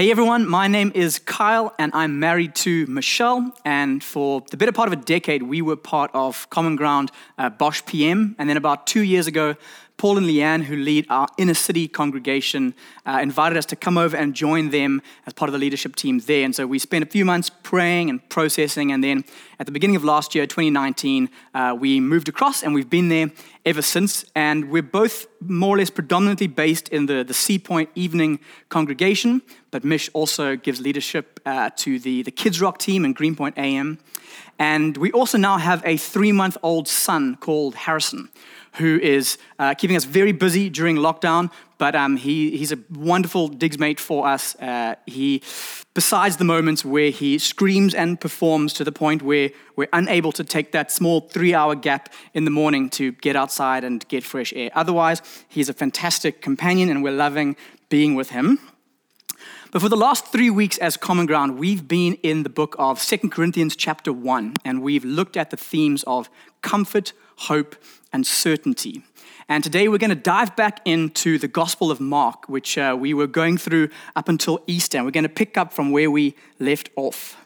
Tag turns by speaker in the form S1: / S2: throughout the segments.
S1: Hey everyone, my name is Kyle and I'm married to Michelle. And for the better part of a decade, we were part of Common Ground uh, Bosch PM. And then about two years ago, Paul and Leanne, who lead our inner city congregation, uh, invited us to come over and join them as part of the leadership team there. And so we spent a few months praying and processing. And then at the beginning of last year, 2019, uh, we moved across and we've been there ever since. And we're both more or less predominantly based in the, the Sea Point evening congregation. But Mish also gives leadership uh, to the, the Kids Rock team in Greenpoint AM. And we also now have a three month old son called Harrison who is uh, keeping us very busy during lockdown. But um, he, he's a wonderful digs mate for us. Uh, he, besides the moments where he screams and performs to the point where we're unable to take that small three hour gap in the morning to get outside and get fresh air. Otherwise, he's a fantastic companion and we're loving being with him. But for the last three weeks as Common Ground, we've been in the book of Second Corinthians, chapter 1, and we've looked at the themes of comfort, hope, and certainty. And today we're going to dive back into the Gospel of Mark, which uh, we were going through up until Easter. And we're going to pick up from where we left off.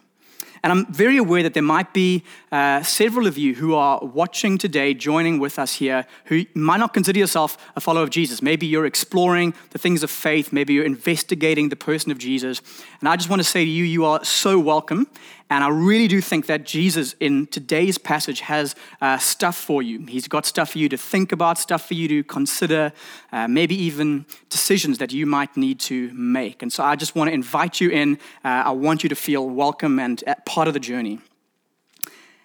S1: And I'm very aware that there might be uh, several of you who are watching today, joining with us here, who might not consider yourself a follower of Jesus. Maybe you're exploring the things of faith, maybe you're investigating the person of Jesus. And I just want to say to you, you are so welcome. And I really do think that Jesus in today's passage has uh, stuff for you. He's got stuff for you to think about, stuff for you to consider, uh, maybe even decisions that you might need to make. And so I just want to invite you in. Uh, I want you to feel welcome and part of the journey.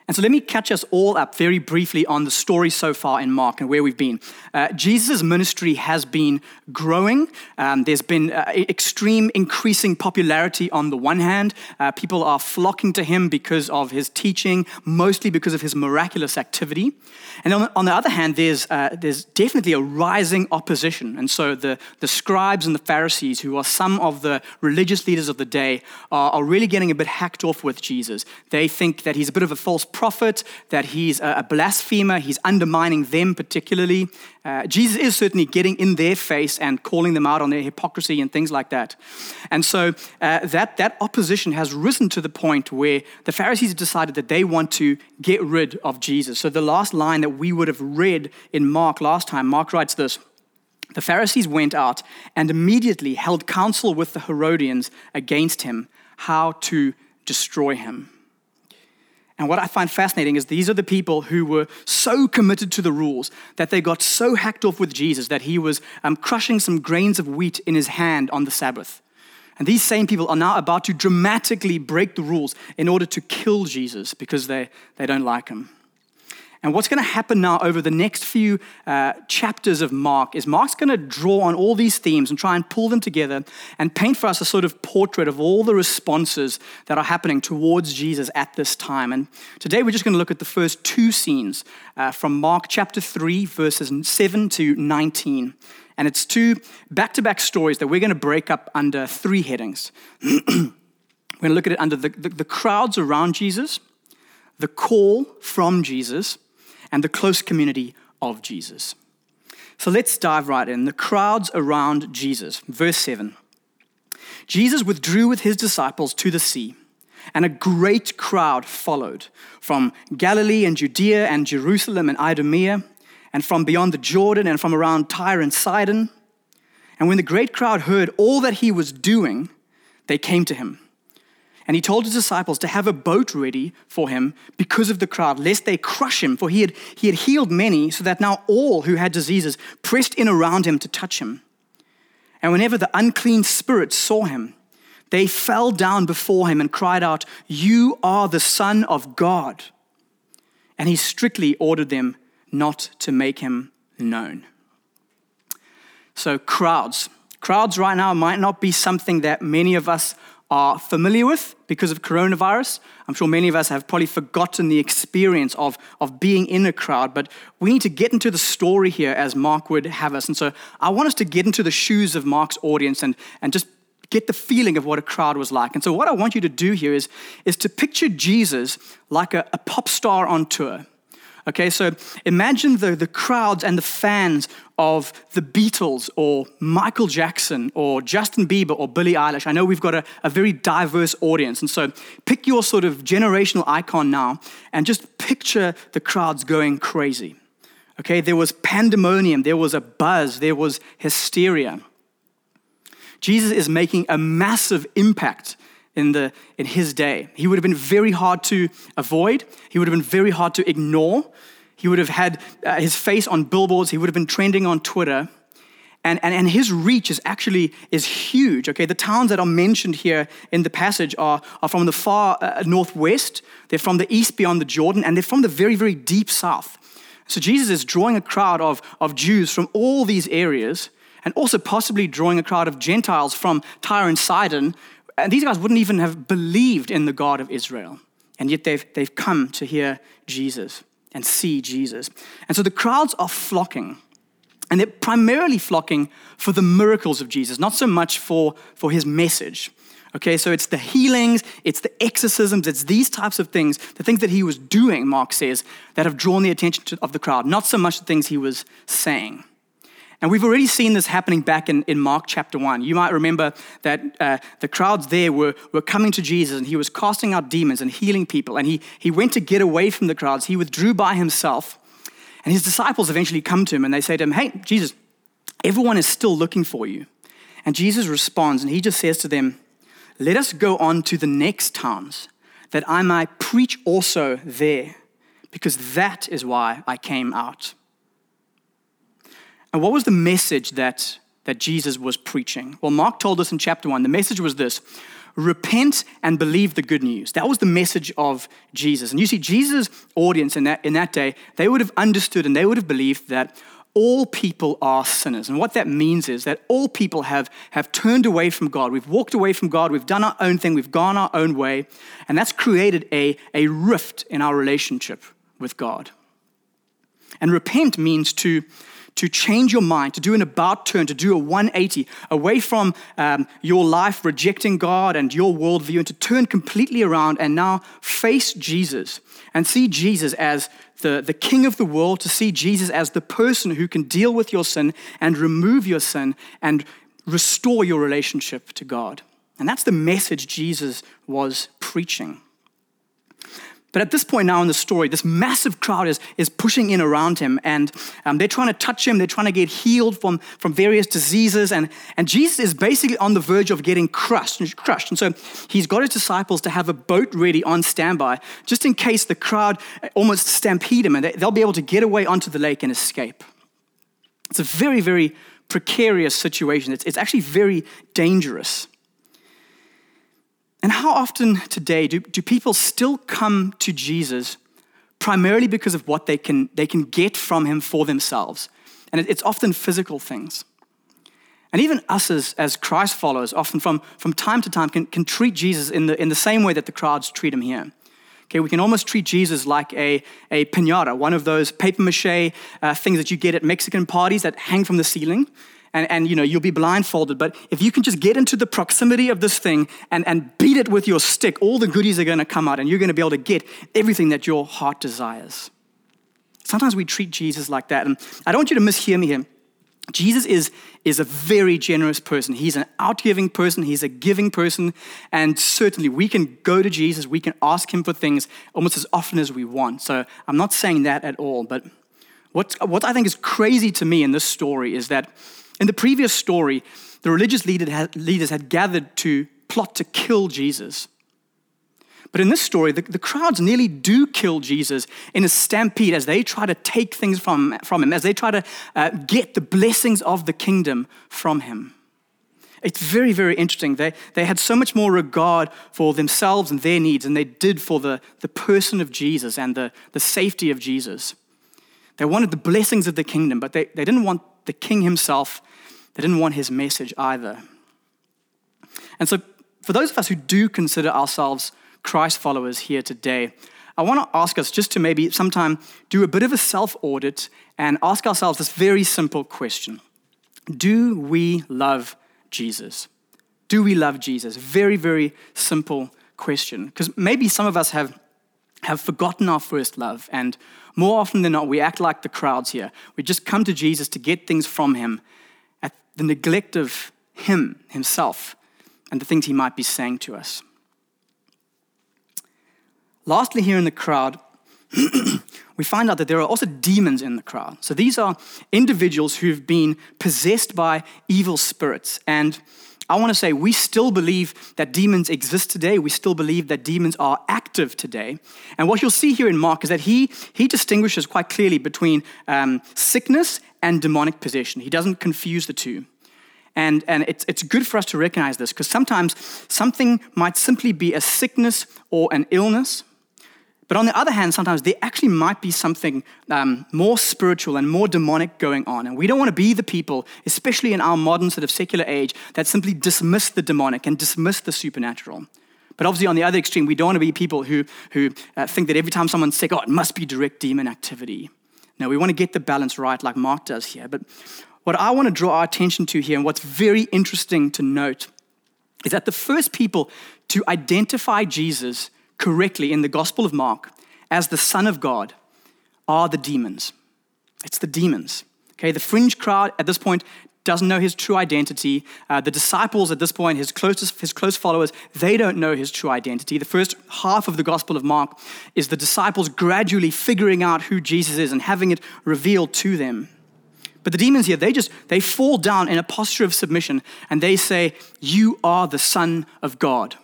S1: And so let me catch us all up very briefly on the story so far in Mark and where we've been. Uh, Jesus' ministry has been growing. Um, there's been uh, extreme increasing popularity on the one hand. Uh, people are flocking to him because of his teaching, mostly because of his miraculous activity. And on, on the other hand, there's, uh, there's definitely a rising opposition. And so the, the scribes and the Pharisees, who are some of the religious leaders of the day, are, are really getting a bit hacked off with Jesus. They think that he's a bit of a false prophet, that he's a blasphemer, he's undermining them particularly. Uh, Jesus is certainly getting in their face and calling them out on their hypocrisy and things like that. And so uh, that, that opposition has risen to the point where the Pharisees decided that they want to get rid of Jesus. So the last line that we would have read in Mark last time, Mark writes this. The Pharisees went out and immediately held counsel with the Herodians against him, how to destroy him. And what I find fascinating is these are the people who were so committed to the rules that they got so hacked off with Jesus that he was um, crushing some grains of wheat in his hand on the Sabbath. And these same people are now about to dramatically break the rules in order to kill Jesus because they, they don't like him. And what's going to happen now over the next few uh, chapters of Mark is Mark's going to draw on all these themes and try and pull them together and paint for us a sort of portrait of all the responses that are happening towards Jesus at this time. And today we're just going to look at the first two scenes uh, from Mark chapter 3, verses 7 to 19. And it's two back to back stories that we're going to break up under three headings. we're going to look at it under the, the, the crowds around Jesus, the call from Jesus, and the close community of Jesus. So let's dive right in. The crowds around Jesus. Verse 7. Jesus withdrew with his disciples to the sea, and a great crowd followed from Galilee and Judea and Jerusalem and Idumea, and from beyond the Jordan and from around Tyre and Sidon. And when the great crowd heard all that he was doing, they came to him and he told his disciples to have a boat ready for him because of the crowd, lest they crush him, for he had, he had healed many, so that now all who had diseases pressed in around him to touch him. And whenever the unclean spirits saw him, they fell down before him and cried out, You are the Son of God. And he strictly ordered them not to make him known. So, crowds. Crowds right now might not be something that many of us are familiar with because of coronavirus. I'm sure many of us have probably forgotten the experience of, of being in a crowd, but we need to get into the story here as Mark would have us. And so I want us to get into the shoes of Mark's audience and, and just get the feeling of what a crowd was like. And so what I want you to do here is, is to picture Jesus like a, a pop star on tour Okay, so imagine the, the crowds and the fans of the Beatles or Michael Jackson or Justin Bieber or Billie Eilish. I know we've got a, a very diverse audience. And so pick your sort of generational icon now and just picture the crowds going crazy. Okay, there was pandemonium, there was a buzz, there was hysteria. Jesus is making a massive impact in, the, in his day. He would have been very hard to avoid, he would have been very hard to ignore. He would have had uh, his face on billboards, he would have been trending on Twitter. And, and, and his reach is actually is huge. Okay, the towns that are mentioned here in the passage are, are from the far uh, northwest, they're from the east beyond the Jordan, and they're from the very, very deep south. So Jesus is drawing a crowd of, of Jews from all these areas, and also possibly drawing a crowd of Gentiles from Tyre and Sidon, and these guys wouldn't even have believed in the God of Israel. And yet they've, they've come to hear Jesus and see Jesus. And so the crowds are flocking. And they're primarily flocking for the miracles of Jesus, not so much for, for his message. Okay, so it's the healings, it's the exorcisms, it's these types of things, the things that he was doing, Mark says, that have drawn the attention to, of the crowd, not so much the things he was saying. And we've already seen this happening back in, in Mark chapter 1. You might remember that uh, the crowds there were, were coming to Jesus and he was casting out demons and healing people. And he, he went to get away from the crowds. He withdrew by himself. And his disciples eventually come to him and they say to him, Hey, Jesus, everyone is still looking for you. And Jesus responds and he just says to them, Let us go on to the next towns that I might preach also there, because that is why I came out. And what was the message that, that Jesus was preaching? Well, Mark told us in chapter 1 the message was this repent and believe the good news. That was the message of Jesus. And you see, Jesus' audience in that, in that day, they would have understood and they would have believed that all people are sinners. And what that means is that all people have, have turned away from God. We've walked away from God. We've done our own thing. We've gone our own way. And that's created a, a rift in our relationship with God. And repent means to, to change your mind, to do an about turn, to do a 180 away from um, your life rejecting God and your worldview, and to turn completely around and now face Jesus and see Jesus as the, the King of the world, to see Jesus as the person who can deal with your sin and remove your sin and restore your relationship to God. And that's the message Jesus was preaching. But at this point now in the story, this massive crowd is, is pushing in around him and um, they're trying to touch him. They're trying to get healed from, from various diseases. And, and Jesus is basically on the verge of getting crushed, crushed. And so he's got his disciples to have a boat ready on standby just in case the crowd almost stampede him and they, they'll be able to get away onto the lake and escape. It's a very, very precarious situation. It's, it's actually very dangerous. And how often today do, do people still come to Jesus primarily because of what they can, they can get from him for themselves? And it, it's often physical things. And even us as, as Christ followers, often from, from time to time, can, can treat Jesus in the, in the same way that the crowds treat him here. Okay, we can almost treat Jesus like a, a pinata, one of those paper mache uh, things that you get at Mexican parties that hang from the ceiling and, and you know you'll be blindfolded. But if you can just get into the proximity of this thing and, and beat it with your stick all the goodies are going to come out and you're going to be able to get everything that your heart desires. Sometimes we treat jesus like that. And i don't want you to mishear me here. Jesus is, is a very generous person. He's an outgiving person. He's a giving person. And certainly we can go to jesus. We can ask him for things almost as often as we want. So i'm not saying that at all. But what, what i think is crazy to me in this story is that in the previous story, the religious leaders had gathered to plot to kill Jesus. But in this story, the, the, crowds nearly do kill Jesus in a stampede as they try to take things from, from him, as they try to uh, get the blessings of the kingdom from him. It's very, very interesting. They, they had so much more regard for themselves and their needs than they did for the, the person of Jesus and the, the safety of Jesus. They wanted the blessings of the kingdom, but they, they didn't want the king himself they didn't want his message either. And so, for those of us who do consider ourselves Christ followers here today, I want to ask us just to maybe sometime do a bit of a self audit and ask ourselves this very simple question Do we love Jesus? Do we love Jesus? Very, very simple question. Because maybe some of us have have forgotten our first love. And more often than not, we act like the crowds here. We just come to Jesus to get things from him at the neglect of him himself and the things he might be saying to us. Lastly, here in the crowd, we find out that there are also demons in the crowd. So these are individuals who've been possessed by evil spirits. And I want to say we still believe that demons exist today. We still believe that demons are active today. And what you'll see here in Mark is that he, he distinguishes quite clearly between um, sickness and demonic possession. He doesn't confuse the two. And, and it's, it's good for us to recognize this because sometimes something might simply be a sickness or an illness but on the other hand, sometimes there actually might be something um, more spiritual and more demonic going on. And we don't want to be the people, especially in our modern sort of secular age, that simply dismiss the demonic and dismiss the supernatural. But obviously, on the other extreme, we don't want to be people who, who uh, think that every time someone's sick, oh, it must be direct demon activity. No, we want to get the balance right, like Mark does here. But what I want to draw our attention to here, and what's very interesting to note, is that the first people to identify Jesus correctly in the Gospel of Mark as the Son of God are the demons. It's the demons. Okay, the fringe crowd at this point doesn't know his true identity. Uh, the disciples at this point, his closest, his close followers, they don't know his true identity. The first half of the Gospel of Mark is the disciples gradually figuring out who Jesus is and having it revealed to them. But the demons here, they just they fall down in a posture of submission and they say, "You are the Son of God."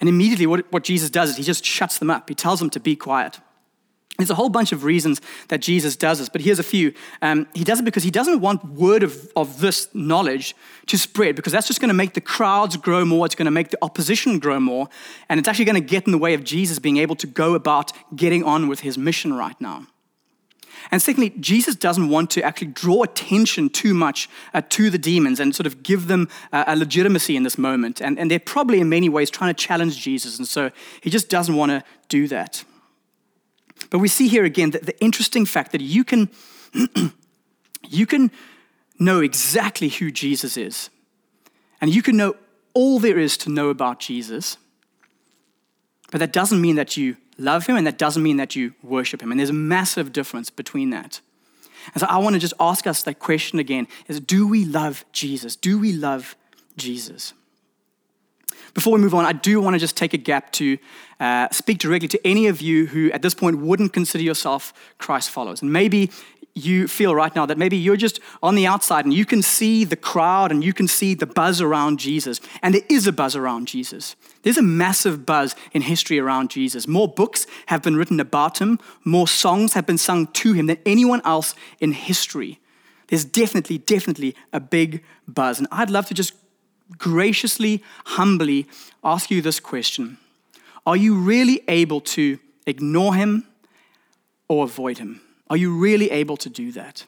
S1: And immediately, what, what Jesus does is he just shuts them up. He tells them to be quiet. There's a whole bunch of reasons that Jesus does this, but here's a few. Um, he does it because he doesn't want word of, of this knowledge to spread, because that's just going to make the crowds grow more. It's going to make the opposition grow more. And it's actually going to get in the way of Jesus being able to go about getting on with his mission right now. And secondly, Jesus doesn't want to actually draw attention too much uh, to the demons and sort of give them uh, a legitimacy in this moment. And, and they're probably in many ways trying to challenge Jesus. And so he just doesn't want to do that. But we see here again that the interesting fact that you can, you can know exactly who Jesus is. And you can know all there is to know about Jesus. But that doesn't mean that you love him, and that doesn't mean that you worship him. And there's a massive difference between that. And so I want to just ask us that question again is do we love Jesus? Do we love Jesus? Before we move on, I do want to just take a gap to uh, speak directly to any of you who at this point wouldn't consider yourself Christ followers. And maybe you feel right now that maybe you're just on the outside and you can see the crowd and you can see the buzz around Jesus. And there is a buzz around Jesus. There's a massive buzz in history around Jesus. More books have been written about him, more songs have been sung to him than anyone else in history. There's definitely, definitely a big buzz. And I'd love to just graciously, humbly ask you this question Are you really able to ignore him or avoid him? Are you really able to do that?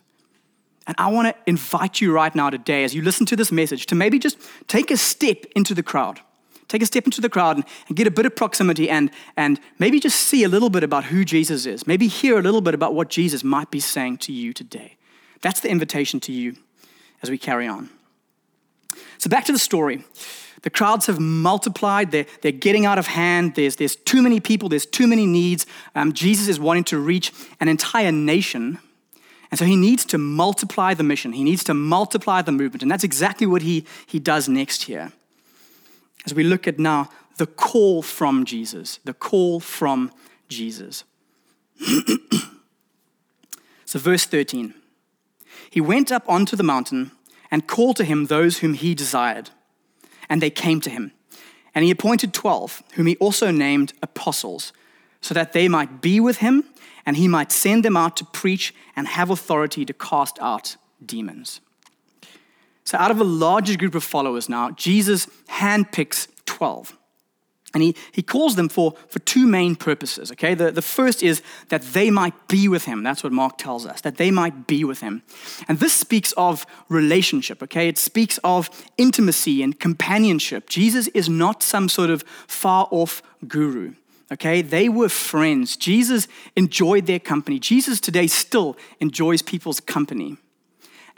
S1: And I want to invite you right now today, as you listen to this message, to maybe just take a step into the crowd. Take a step into the crowd and, and, get a bit of proximity and, and maybe just see a little bit about who Jesus is. Maybe hear a little bit about what Jesus might be saying to you today. That's the invitation to you as we carry on. So, back to the story. The crowds have multiplied, they're, they're getting out of hand, there's, there's too many people, there's too many needs. Um, Jesus is wanting to reach an entire nation. And so he needs to multiply the mission, he needs to multiply the movement. And that's exactly what he, he does next here. As we look at now the call from Jesus, the call from Jesus. so, verse 13 He went up onto the mountain and called to him those whom he desired and they came to him. And he appointed 12, whom he also named apostles, so that they might be with him and he might send them out to preach and have authority to cast out demons. So, out of a larger group of followers now, Jesus handpicks 12. And he, he calls them for, for two main purposes, okay? The, the first is that they might be with him. That's what Mark tells us, that they might be with him. And this speaks of relationship, okay? It speaks of intimacy and companionship. Jesus is not some sort of far off guru, okay? They were friends. Jesus enjoyed their company. Jesus today still enjoys people's company.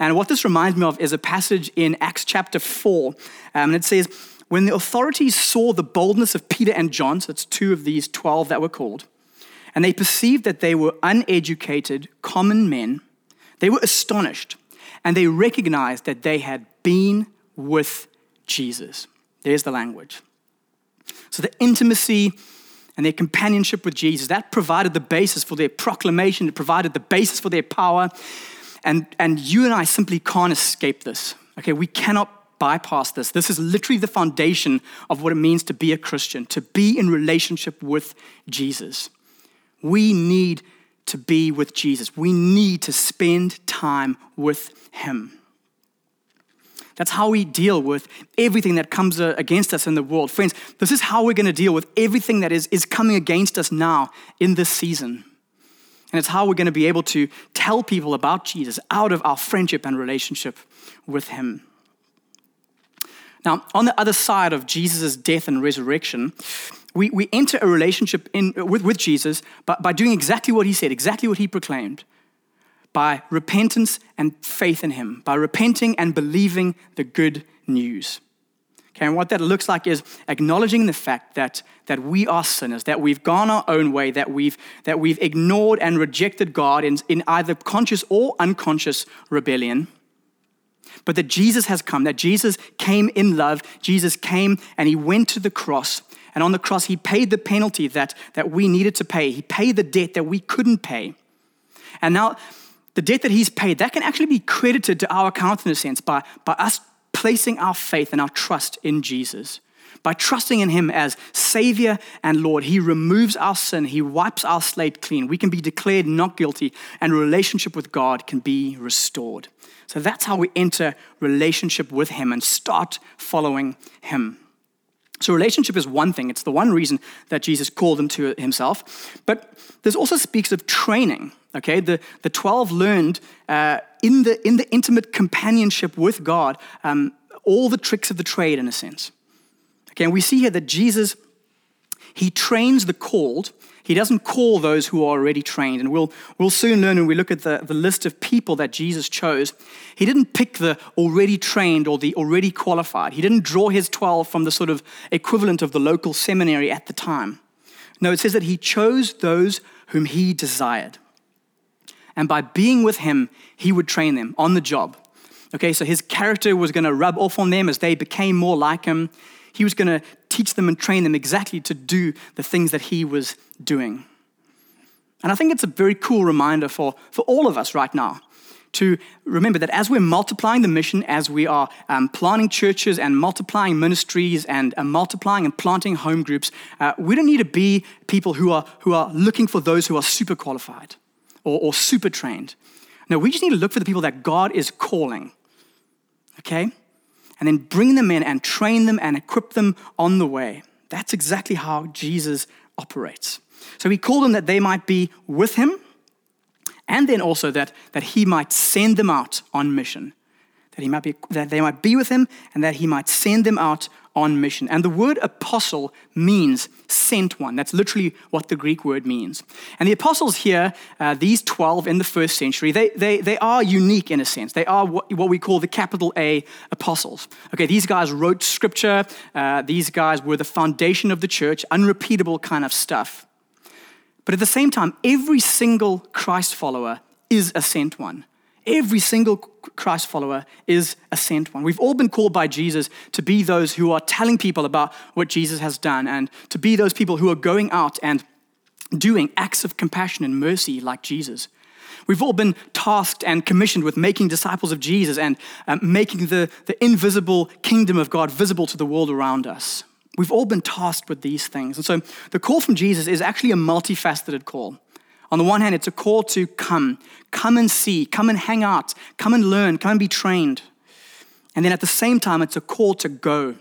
S1: And what this reminds me of is a passage in Acts chapter 4. Um, and it says, when the authorities saw the boldness of Peter and John, so that's two of these 12 that were called, and they perceived that they were uneducated, common men. They were astonished, and they recognized that they had been with Jesus. There's the language. So the intimacy and their companionship with Jesus, that provided the basis for their proclamation, it provided the basis for their power. And, and you and I simply can't escape this. Okay, we cannot bypass this. This is literally the foundation of what it means to be a Christian, to be in relationship with Jesus. We need to be with Jesus. We need to spend time with Him. That's how we deal with everything that comes uh, against us in the world. Friends, this is how we're going to deal with everything that is, is coming against us now in this season. And it's how we're going to be able to tell people about Jesus out of our friendship and relationship with Him. Now, on the other side of Jesus' death and resurrection, we, we enter a relationship in, with, with Jesus by, by doing exactly what he said, exactly what he proclaimed, by repentance and faith in him, by repenting and believing the good news. Okay, and what that looks like is acknowledging the fact that, that we are sinners, that we've gone our own way, that we've, that we've ignored and rejected God in, in either conscious or unconscious rebellion but that Jesus has come, that Jesus came in love. Jesus came and he went to the cross. And on the cross, he paid the penalty that, that we needed to pay. He paid the debt that we couldn't pay. And now, the debt that he's paid, that can actually be credited to our account in a sense by, by us placing our faith and our trust in Jesus. By trusting in Him as Savior and Lord, He removes our sin, He wipes our slate clean. We can be declared not guilty, and relationship with God can be restored. So that's how we enter relationship with Him and start following Him. So, relationship is one thing. It's the one reason that Jesus called them to himself. But this also speaks of training. Okay, the, the 12 learned uh, in, the, in the intimate companionship with God um, all the tricks of the trade, in a sense. Okay, and we see here that Jesus, he trains the called he doesn't call those who are already trained. And we'll, we'll soon learn when we look at the, the list of people that Jesus chose. He didn't pick the already trained or the already qualified. He didn't draw his 12 from the sort of equivalent of the local seminary at the time. No, it says that he chose those whom he desired. And by being with him, he would train them on the job. Okay, so his character was going to rub off on them as they became more like him. He was going to teach them and train them exactly to do the things that he was doing. And I think it's a very cool reminder for, for all of us right now to remember that as we're multiplying the mission, as we are um, planting churches and multiplying ministries and uh, multiplying and planting home groups, uh, we don't need to be people who are, who are looking for those who are super qualified or, or super trained. No, we just need to look for the people that God is calling. Okay? And then bring them in and train them and equip them on the way. That's exactly how Jesus operates. So he called them that they might be with him, and then also that, that he might send them out on mission. That, he might be, that they might be with him, and that he might send them out on mission. And the word apostle means sent one. That's literally what the Greek word means. And the apostles here, uh, these 12 in the first century, they, they, they are unique in a sense. They are what, what we call the capital A apostles. Okay, these guys wrote scripture, uh, these guys were the foundation of the church, unrepeatable kind of stuff. But at the same time, every single Christ follower is a sent one. Every single Christ follower is a sent one. We've all been called by Jesus to be those who are telling people about what Jesus has done and to be those people who are going out and doing acts of compassion and mercy like Jesus. We've all been tasked and commissioned with making disciples of Jesus and um, making the, the invisible kingdom of God visible to the world around us. We've all been tasked with these things. And so the call from Jesus is actually a multifaceted call. On the one hand, it's a call to come, come and see, come and hang out, come and learn, come and be trained. And then at the same time, it's a call to go.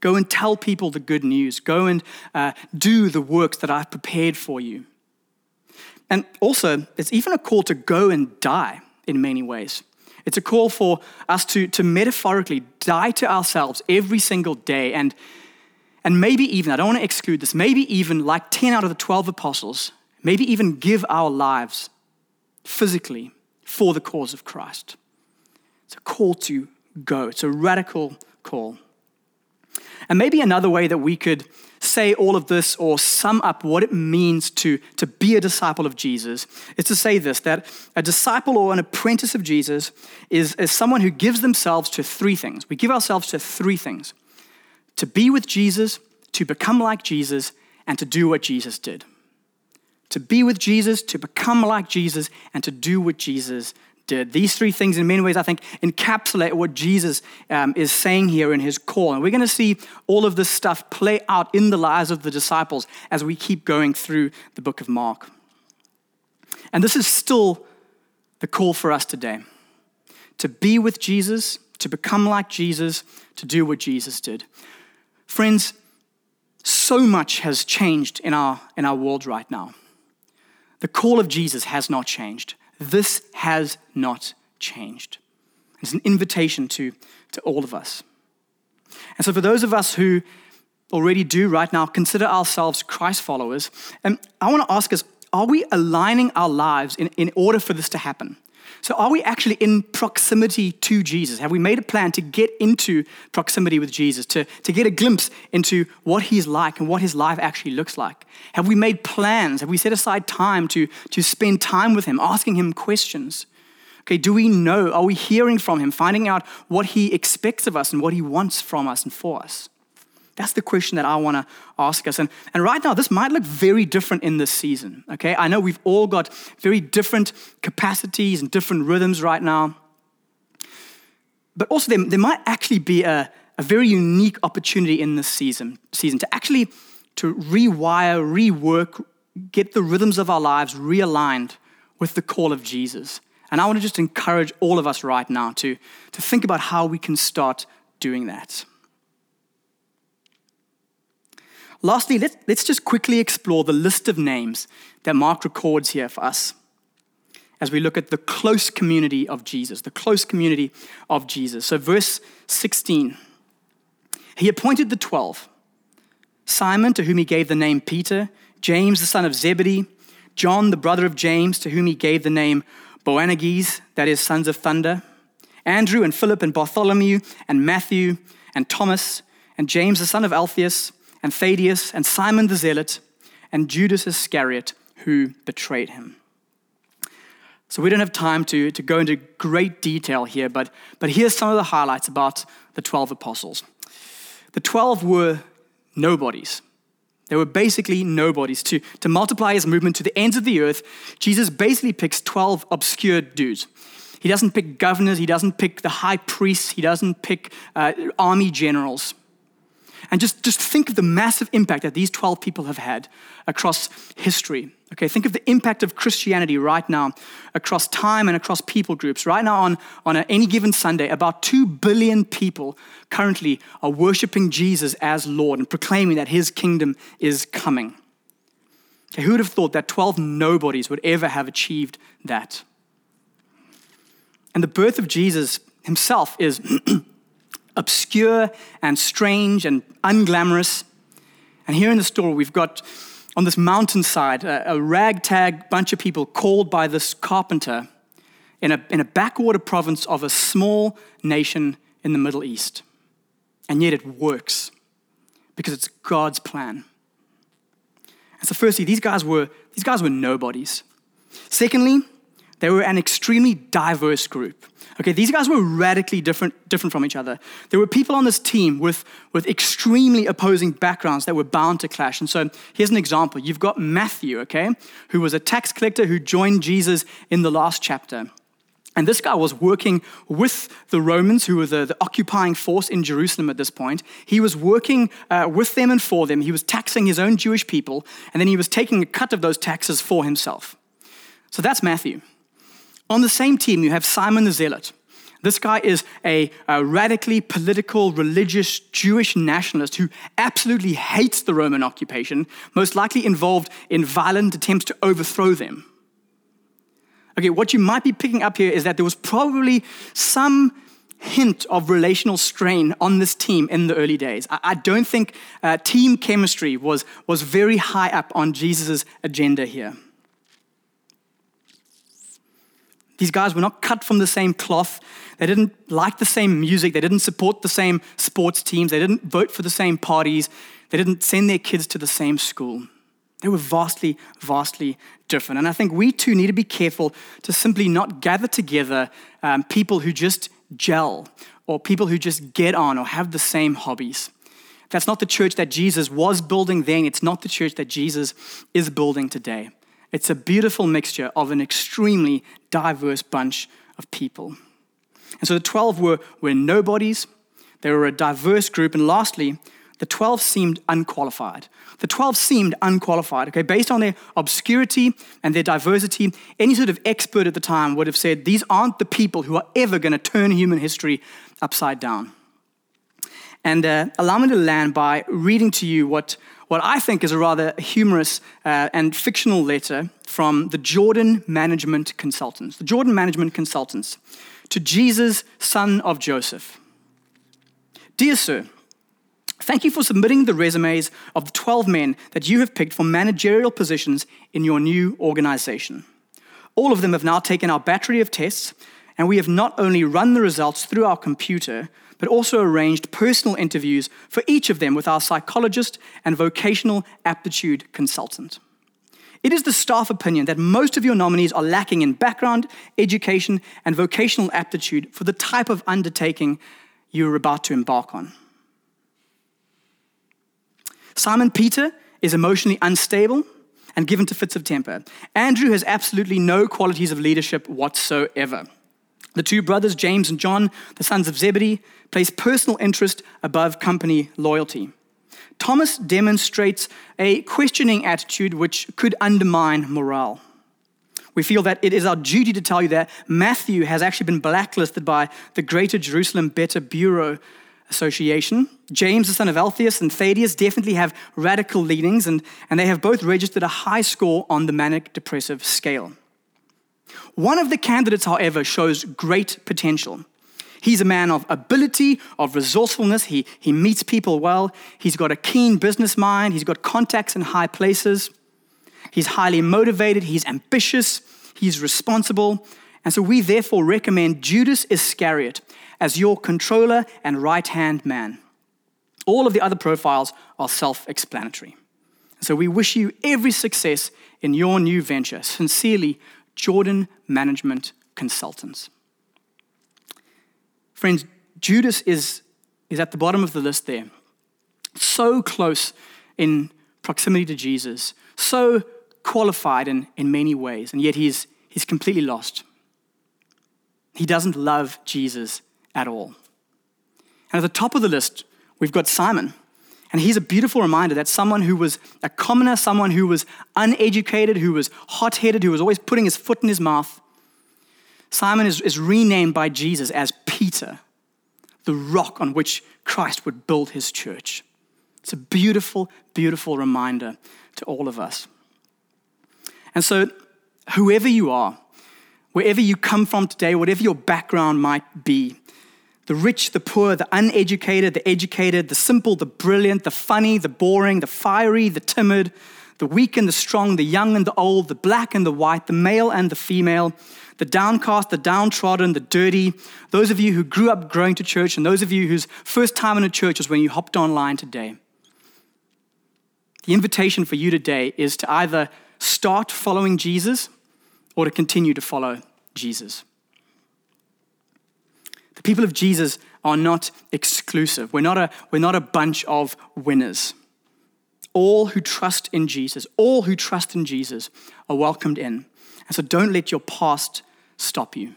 S1: Go and tell people the good news. Go and uh, do the works that I've prepared for you. And also, it's even a call to go and die in many ways. It's a call for us to, to metaphorically die to ourselves every single day. And, and maybe even, I don't want to exclude this, maybe even like 10 out of the 12 apostles, maybe even give our lives physically for the cause of Christ. It's a call to go, it's a radical call. And maybe another way that we could say all of this or sum up what it means to, to be a disciple of Jesus is to say this that a disciple or an apprentice of Jesus is, is someone who gives themselves to three things. We give ourselves to three things to be with Jesus, to become like Jesus, and to do what Jesus did. To be with Jesus, to become like Jesus, and to do what Jesus did. These three things, in many ways, I think, encapsulate what Jesus um, is saying here in his call. And we're going to see all of this stuff play out in the lives of the disciples as we keep going through the book of Mark. And this is still the call for us today to be with Jesus, to become like Jesus, to do what Jesus did. Friends, so much has changed in our, in our world right now. The call of Jesus has not changed. This has not changed. It's an invitation to, to all of us. And so, for those of us who already do right now consider ourselves Christ followers, and um, I want to ask us are we aligning our lives in, in order for this to happen? So, are we actually in proximity to Jesus? Have we made a plan to get into proximity with Jesus, to, to get a glimpse into what he's like and what his life actually looks like? Have we made plans? Have we set aside time to, to spend time with him, asking him questions? Okay, do we know? Are we hearing from him, finding out what he expects of us and what he wants from us and for us? That's the question that I want to ask us. And, and right now, this might look very different in this season. Okay, I know we've all got very different capacities and different rhythms right now. But also, there, there might actually be a, a very unique opportunity in this season, season to actually to rewire, rework, get the rhythms of our lives realigned with the call of Jesus. And I want to just encourage all of us right now to, to think about how we can start doing that. Lastly, let, let's just quickly explore the list of names that Mark records here for us as we look at the close community of Jesus, the close community of Jesus. So, verse 16 He appointed the 12 Simon, to whom he gave the name Peter, James, the son of Zebedee, John, the brother of James, to whom he gave the name Boanerges, that is, sons of thunder, Andrew and Philip and Bartholomew and Matthew and Thomas, and James, the son of Alphaeus and Thaddeus and Simon the Zealot and Judas Iscariot who betrayed him. So we don't have time to, to go into great detail here, but, but here's some of the highlights about the 12 apostles. The 12 were nobodies. They were basically nobodies. To, to multiply his movement to the ends of the earth, Jesus basically picks 12 obscure dudes. He doesn't pick governors, he doesn't pick the high priests, he doesn't pick uh, army generals. And just, just think of the massive impact that these 12 people have had across history. Okay, think of the impact of Christianity right now across time and across people groups. Right now, on, on any given Sunday, about 2 billion people currently are worshiping Jesus as Lord and proclaiming that his kingdom is coming. Okay, who would have thought that 12 nobodies would ever have achieved that? And the birth of Jesus himself is obscure and strange and unglamorous. And here in the story, we've got on this mountainside a, a ragtag bunch of people called by this carpenter in a, in a backwater province of a small nation in the Middle East. And yet it works because it's God's plan. And so, firstly, these guys were, these guys were nobodies. Secondly, they were an extremely diverse group. Okay, these guys were radically different, different from each other. There were people on this team with, with extremely opposing backgrounds that were bound to clash. And so here's an example. You've got Matthew, okay, who was a tax collector who joined Jesus in the last chapter. And this guy was working with the Romans, who were the, the occupying force in Jerusalem at this point. He was working uh, with them and for them. He was taxing his own Jewish people, and then he was taking a cut of those taxes for himself. So that's Matthew. On the same team, you have Simon the Zealot. This guy is a, a, radically political, religious Jewish nationalist who absolutely hates the Roman occupation, most likely involved in violent attempts to overthrow them. Okay, what you might be picking up here is that there was probably some hint of relational strain on this team in the early days. I, I don't think uh, team chemistry was, was very high up on Jesus' agenda here. These guys were not cut from the same cloth. They didn't like the same music. They didn't support the same sports teams. They didn't vote for the same parties. They didn't send their kids to the same school. They were vastly, vastly different. And I think we too need to be careful to simply not gather together um, people who just gel or people who just get on or have the same hobbies. That's not the church that Jesus was building then. It's not the church that Jesus is building today. It's a beautiful mixture of an extremely diverse bunch of people. And so the 12 were, were nobodies, they were a diverse group, and lastly, the 12 seemed unqualified. The 12 seemed unqualified, okay? Based on their obscurity and their diversity, any sort of expert at the time would have said, these aren't the people who are ever going to turn human history upside down. And uh, allow me to land by reading to you what, what I think is a rather humorous uh, and fictional letter from the Jordan Management Consultants. The Jordan Management Consultants to Jesus, son of Joseph. Dear Sir, Thank you for submitting the resumes of the 12 men that you have picked for managerial positions in your new organization. All of them have now taken our battery of tests, and we have not only run the results through our computer, but also arranged personal interviews for each of them with our psychologist and vocational aptitude consultant. It is the staff opinion that most of your nominees are lacking in background, education, and vocational aptitude for the type of undertaking you are about to embark on. Simon Peter is emotionally unstable and given to fits of temper. Andrew has absolutely no qualities of leadership whatsoever. The two brothers, James and John, the sons of Zebedee, place personal interest above company loyalty. Thomas demonstrates a questioning attitude which could undermine morale. We feel that it is our duty to tell you that Matthew has actually been blacklisted by the Greater Jerusalem Better Bureau Association. James, the son of Alphaeus, and Thaddeus definitely have radical leanings, and, and they have both registered a high score on the manic depressive scale. One of the candidates, however, shows great potential. He's a man of ability, of resourcefulness. He, he meets people well. He's got a keen business mind. He's got contacts in high places. He's highly motivated. He's ambitious. He's responsible. And so we therefore recommend Judas Iscariot as your controller and right hand man. All of the other profiles are self explanatory. So we wish you every success in your new venture. Sincerely, Jordan Management Consultants. Friends, Judas is, is at the bottom of the list there. So close in proximity to Jesus, so qualified in, in many ways, and yet he's, he's completely lost. He doesn't love Jesus at all. And at the top of the list, we've got Simon. And he's a beautiful reminder that someone who was a commoner, someone who was uneducated, who was hot headed, who was always putting his foot in his mouth, Simon is, is renamed by Jesus as Peter, the rock on which Christ would build his church. It's a beautiful, beautiful reminder to all of us. And so, whoever you are, wherever you come from today, whatever your background might be, the rich, the poor, the uneducated, the educated, the simple, the brilliant, the funny, the boring, the fiery, the timid, the weak and the strong, the young and the old, the black and the white, the male and the female, the downcast, the downtrodden, the dirty, those of you who grew up growing to church, and those of you whose first time in a church was when you hopped online today. The invitation for you today is to either start following Jesus or to continue to follow Jesus. The people of Jesus are not exclusive. We're not a, we're not a bunch of winners. All who trust in Jesus, all who trust in Jesus are welcomed in. And so don't let your past stop you.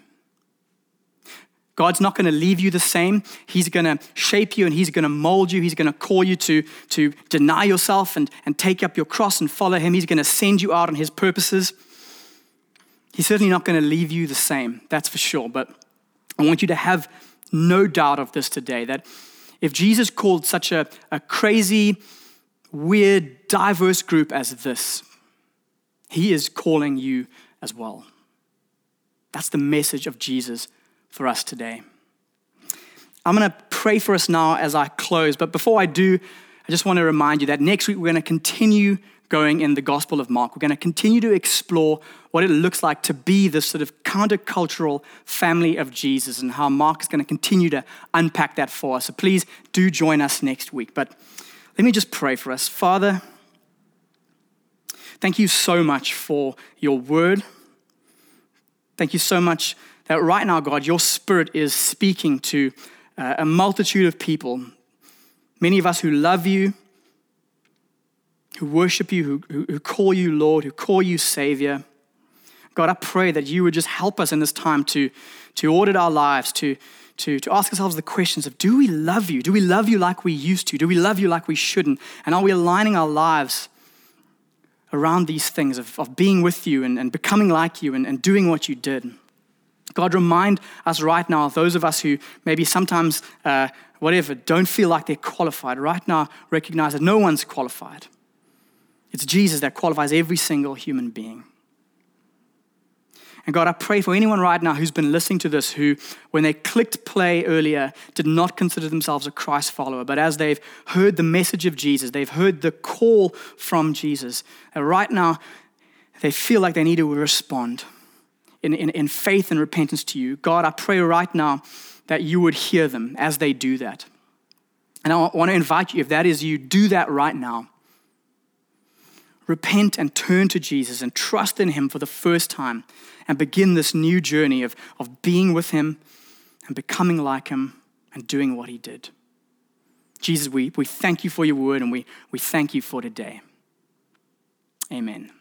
S1: God's not going to leave you the same. He's going to shape you and He's going to mold you. He's going to call you to, to deny yourself and, and take up your cross and follow Him. He's going to send you out on His purposes. He's certainly not going to leave you the same, that's for sure. But I want you to have no doubt of this today that if Jesus called such a, a crazy, weird, diverse group as this, he is calling you as well. That's the message of Jesus for us today. I'm going to pray for us now as I close, but before I do, I just want to remind you that next week we're going to continue going in the Gospel of Mark. We're going to continue to explore what it looks like to be this sort of countercultural family of Jesus and how Mark is going to continue to unpack that for us. So please do join us next week. But let me just pray for us. Father, thank you so much for your word. Thank you so much that right now, God, your spirit is speaking to uh, a multitude of people. Many of us who love you, who worship you, who, who, call you Lord, who call you Savior. God, I pray that you would just help us in this time to, to audit our lives, to, to, to ask ourselves the questions of do we love you? Do we love you like we used to? Do we love you like we shouldn't? And are we aligning our lives around these things of, of being with you and, and becoming like you and, and doing what you did? God, remind us right now, those of us who maybe sometimes, uh, whatever, don't feel like they're qualified, right now recognize that no one's qualified. It's Jesus that qualifies every single human being. And God, I pray for anyone right now who's been listening to this who, when they clicked play earlier, did not consider themselves a Christ follower, but as they've heard the message of Jesus, they've heard the call from Jesus, and right now they feel like they need to respond in, in, in faith and repentance to you. God, I pray right now that you would hear them as they do that. And I want to invite you, if that is you, do that right now repent and turn to Jesus and trust in Him for the first time and begin this new journey of, of being with Him and becoming like Him and doing what He did. Jesus, we, we thank you for your word and we, we thank you for today. Amen.